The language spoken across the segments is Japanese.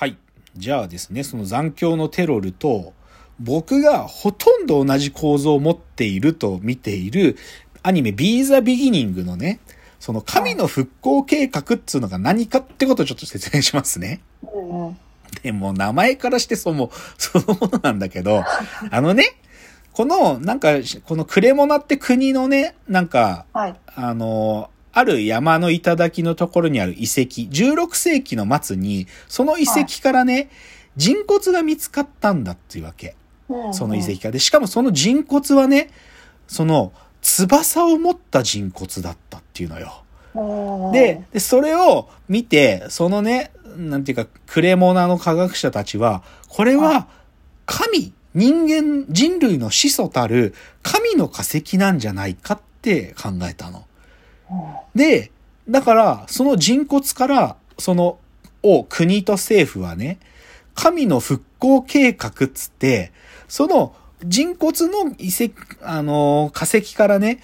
はい。じゃあですね、その残響のテロルと、僕がほとんど同じ構造を持っていると見ているアニメ Be the Beginning のね、その神の復興計画っつうのが何かってことをちょっと説明しますね。でも名前からしてその、そのものなんだけど、あのね、この、なんか、このクレモナって国のね、なんか、はい。あの、ある山の頂のところにある遺跡、16世紀の末に、その遺跡からね、人骨が見つかったんだっていうわけ。その遺跡から。で、しかもその人骨はね、その、翼を持った人骨だったっていうのよ。跡で、で、それを見て、そのね、なんていうか、クレモナの科学者たちは、これは、神、人間、人類の始祖たる、神の化石なんじゃないかって考えたの。で、だから、その人骨から、その、を国と政府はね、神の復興計画つって、その人骨の遺跡、あの、化石からね、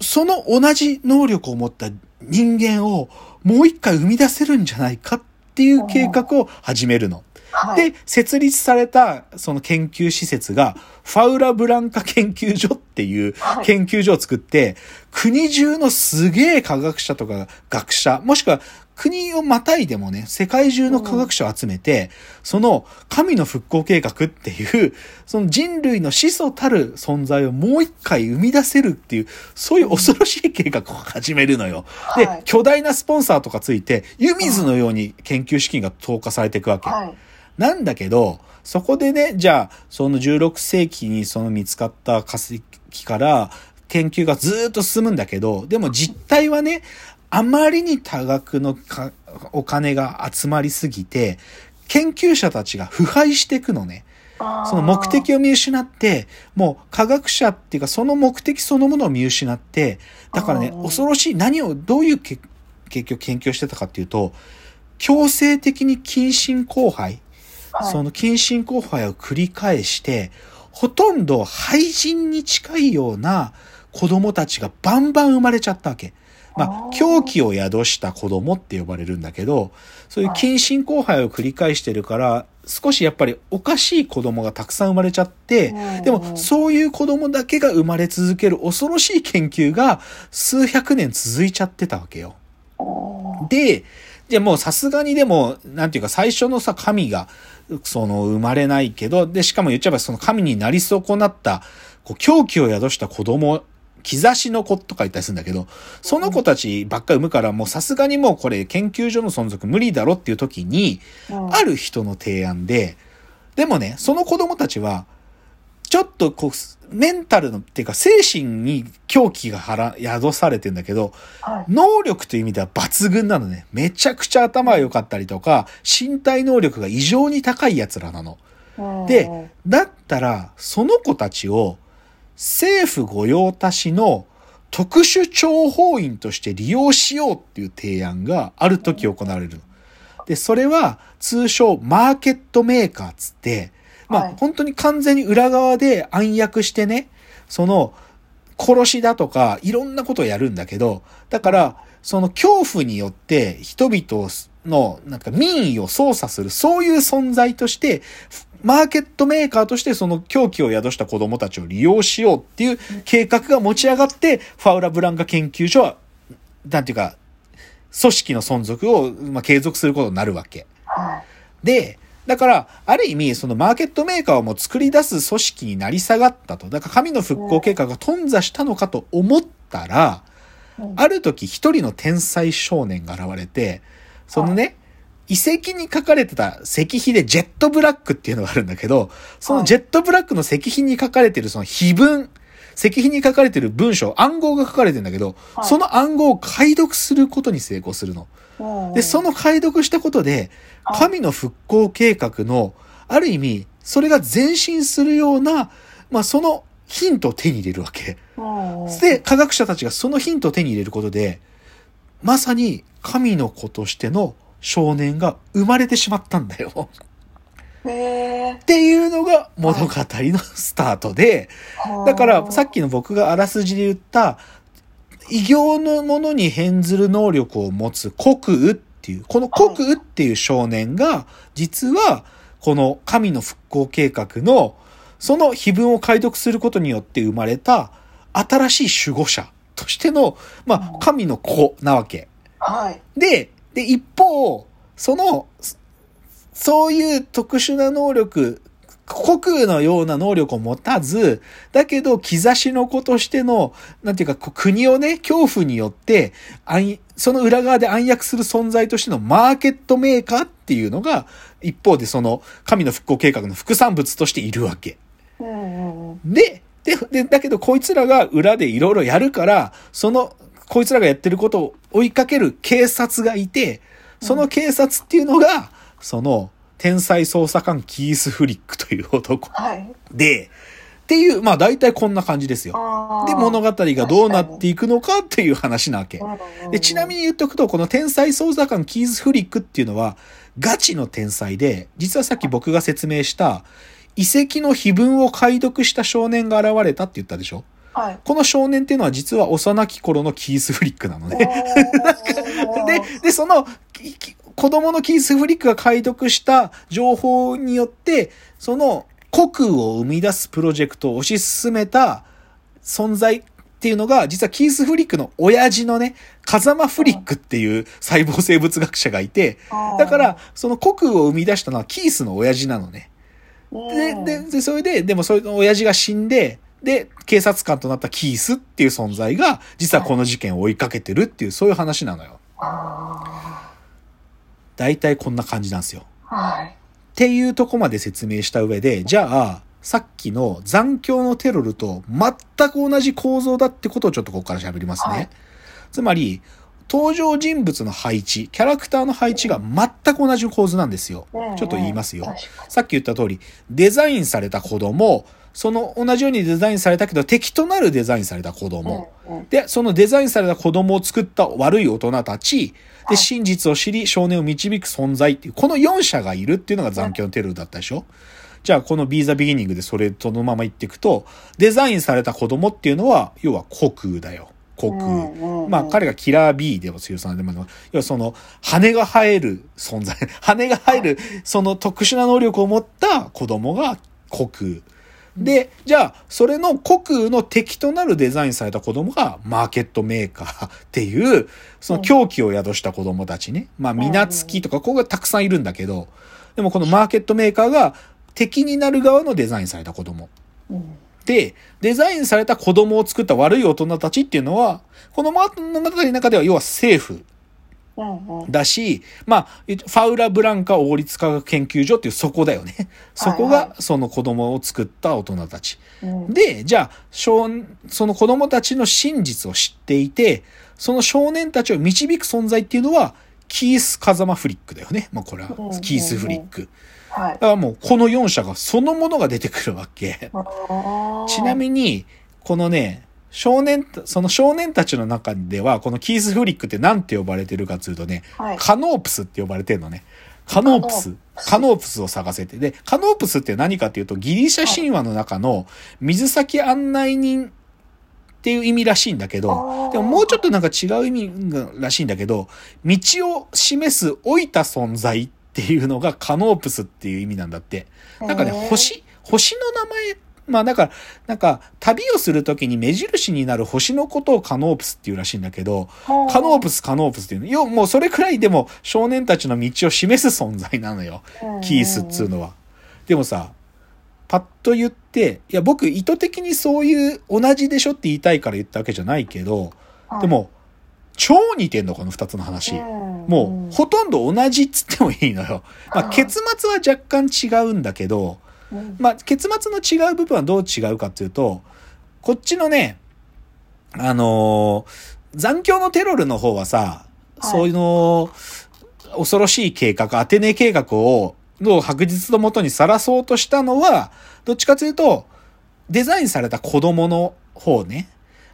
その同じ能力を持った人間をもう一回生み出せるんじゃないかっていう計画を始めるの。はい、で、設立されたその研究施設が、ファウラ・ブランカ研究所っていうはい研究所を作って、国中のすげえ科学者とか学者、もしくは国をまたいでもね、世界中の科学者を集めて、その神の復興計画っていう、その人類の始祖たる存在をもう一回生み出せるっていう、そういう恐ろしい計画を始めるのよ。ではい、巨大なスポンサーとかついて、湯水のように研究資金が投下されていくわけ。はい。なんだけど、そこでね、じゃあ、その16世紀にその見つかった化石から研究がずーっと進むんだけど、でも実態はね、あまりに多額のかお金が集まりすぎて、研究者たちが腐敗していくのね。その目的を見失って、もう科学者っていうかその目的そのものを見失って、だからね恐ろしい、何を、どういうけ結局研究をしてたかっていうと、強制的に近親交配、はい、その近親交配を繰り返して、ほとんど廃人に近いような子供たちがバンバン生まれちゃったわけ。まあ狂気を宿した子供って呼ばれるんだけど、そういう近親交配を繰り返してるから、少しやっぱりおかしい子供がたくさん生まれちゃって、うん。でもそういう子供だけが生まれ続ける恐ろしい研究が数百年続いちゃってたわけよ。おーで、もうさすがにでも、なんていうか最初のさ、神が、その生まれないけど、で、しかも言っちゃえばその神になり損なった、こう、狂気を宿した子供、兆しの子とか言ったりするんだけど、その子たちばっか産むから、もうさすがにもうこれ研究所の存続無理だろっていう時に、うん。ある人の提案で、でもね、その子供たちは、ちょっとこう、メンタルの、っていうか精神に狂気がはら宿されてんだけど、はい。能力という意味では抜群なのね。めちゃくちゃ頭が良かったりとか、身体能力が異常に高い奴らなの。うんで、だったら、その子たちを政府御用達の特殊諜報員として利用しようっていう提案がある時行われるの。で、それは通称マーケットメーカーっつって、まあ、はい本当に完全に裏側で暗躍してね、その殺しだとかいろんなことをやるんだけど、だからその恐怖によって人々のなんか民意を操作するそういう存在として、マーケットメーカーとしてその狂気を宿した子供たちを利用しようっていう計画が持ち上がって、ファウラ・ブランカ研究所は、なんていうか、組織の存続を、まあ、継続することになるわけ。はい。で、だから、ある意味、そのマーケットメーカーをもう作り出す組織になり下がったと。だから神の復興計画が頓挫したのかと思ったら、うんある時一人の天才少年が現れて、そのね、遺跡に書かれてた石碑でジェットブラックっていうのがあるんだけど、そのジェットブラックの石碑に書かれてるその碑文、石碑に書かれてる文章、暗号が書かれてるんだけど、はいその暗号を解読することに成功するの。うん。で、その解読したことで、はい神の復興計画の、ある意味、それが前進するような、まあ、そのヒントを手に入れるわけ。うん。で、科学者たちがそのヒントを手に入れることで、まさに神の子としての少年が生まれてしまったんだよ。っていうのが物語のスタートで、だからさっきの僕があらすじで言った、異形のものに変ずる能力を持つ国雨っていう、この国雨っていう少年が、実は、この神の復興計画の、その碑文を解読することによって生まれた、新しい守護者としての、まあ、神の子なわけ。はい。で、で、一方、その、そそういう特殊な能力、国雨のような能力を持たず、だけど、兆しの子としての、なんていうか、国をね、恐怖によって、暗その裏側で暗躍する存在としてのマーケットメーカーっていうのが、一方でその、神の復興計画の副産物としているわけ。で、で、で、だけどこいつらが裏でいろいろやるから、その、こいつらがやってることを追いかける警察がいて、その警察っていうのが、その、天才捜査官キース・フリックという男はい。で、っていう、まあ大体こんな感じですよ。で、物語がどうなっていくのかっていう話なわけ。で、ちなみに、に言っとくと、この天才捜査官キース・フリックっていうのは、ガチの天才で、実はさっき僕が説明した、遺跡の碑文を解読した少年が現れたって言ったでしょ？はい。この少年っていうのは実は幼き頃のキース・フリックなのね。で、で、その、子供のキース・フリックが解読した情報によって、その国雨を生み出すプロジェクトを推し進めた存在っていうのが、実はキース・フリックの親父のね、風間フリックっていう細胞生物学者がいて、だから、その国雨を生み出したのはキースの親父なのね。で、で、で、それで、でもそれの親父が死んで、で、警察官となったキースっていう存在が、実はこの事件を追いかけてるっていう、そういう話なのよ。あ大体こんな感じなんですよ。ーはい。っていうとこまで説明した上で、じゃあ、さっきの残響のテロルと全く同じ構造だってことをちょっとここから喋りますね。はいつまり、登場人物の配置、キャラクターの配置が全く同じ構図なんですよ。ちょっと言いますよ。さっき言った通り、デザインされた子供、その同じようにデザインされたけど敵となるデザインされた子供、うんうん。で、そのデザインされた子供を作った悪い大人たち、で、はい。真実を知り、少年を導く存在っていう、この4者がいるっていうのが残響のテロルだったでしょ。じゃあ、この Be the Beginning でそれとのまま言っていくと、デザインされた子供っていうのは、要は国だよ。国。うんうんうん。まあ、彼がキラー B でも強さで、まあ要はその、羽が生える存在、羽が生える、その特殊な能力を持った子供が国。で、じゃあ、それの国の敵となるデザインされた子供がマーケットメーカーっていう、その狂気を宿した子供たちね。まあ、みなつきとか、ここがたくさんいるんだけど、でもこのマーケットメーカーが敵になる側のデザインされた子供。うんで、デザインされた子供を作った悪い大人たちっていうのは、この物語の中では要は政府だし、まあ、ファウラ・ブランカ王立科学研究所っていうそこだよね。そこはいはがその子供を作った大人たち。うんで、じゃあ、少その子供たちの真実を知っていて、その少年たちを導く存在っていうのは、キース・風間フリックだよね。まあこれはキース・フリック。はいだからもうこの4社がそのものが出てくるわけ。ちなみに、このね、少年、その少年たちの中では、このキース・フリックって何て呼ばれてるかというとね、はいカノープスって呼ばれてるのね。カノープス。カカノープスを探せて。で、カノープスって何かっていうと、ギリシャ神話の中の水先案内人っていう意味らしいんだけどでももうちょっとなんか違う意味がらしいんだけど、道を示す老いた存在っていうのがカノープスっていう意味なんだって。なんかね、星、星の名前、まあだから、なんか、旅をするときに目印になる星のことをカノープスっていうらしいんだけど、カノープス、カノープスっていうの。要もうそれくらいでも少年たちの道を示す存在なのよ。キースっつうのは。でもさ、パッと言って、いや僕意図的にそういう同じでしょって言いたいから言ったわけじゃないけど、で、も、超似てんのこの二つの話。もう、ほとんど同じっつってもいいのよ。まあ、結末は若干違うんだけど、うん、まあ、結末の違う部分はどう違うかっていうと、こっちのね、あのー残響のテロルの方はさ、はいそういうの、恐ろしい計画、アテネ計画を、の白日のもとにさらそうとしたのは、どっちかというと、デザインされた子供の方ね。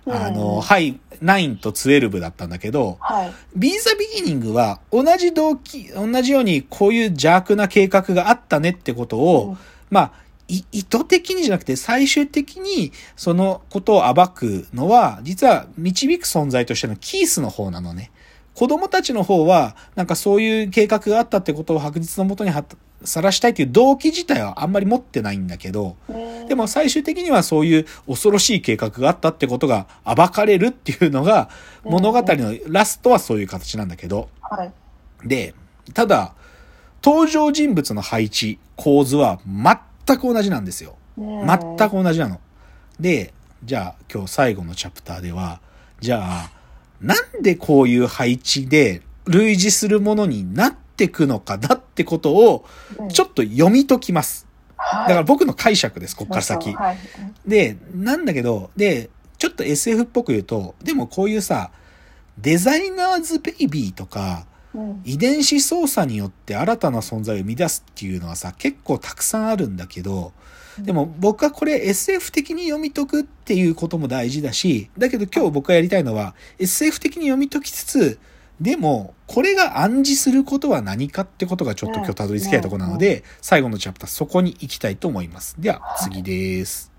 あの、うんはい、9と12だったんだけど、はい。ビーザビギニングは同じ動機、同じようにこういう邪悪な計画があったねってことを、うんまあ、い意図的にじゃなくて最終的にそのことを暴くのは、実は導く存在としてのキースの方なのね。子供たちの方は、なんかそういう計画があったってことを白日のもとにさらしたいっていう動機自体はあんまり持ってないんだけど、でも最終的にはそういう恐ろしい計画があったってことが暴かれるっていうのが物語のラストはそういう形なんだけど、はい。で、ただ、登場人物の配置、構図は全く同じなんですよ。全く同じなの。で、じゃあ今日最後のチャプターでは、じゃあ、なんでこういう配置で類似するものになってくのかなってことを、ちょっと読み解きます。だだから僕の解釈です、こっから先。はい。で、なんだけど、で、ちょっと SF っぽく言うと、でもこういうさ、デザイナーズベイビーとか、うん。遺伝子操作によって新たな存在を生み出すっていうのはさ、結構たくさんあるんだけど、でも僕はこれ SF 的に読み解くっていうことも大事だし、だけど今日僕がやりたいのは SF 的に読み解きつつ、でも、これが暗示することは何かってことがちょっと今日たどり着きたいところなので、最後のチャプターそこに行きたいと思います。では次です。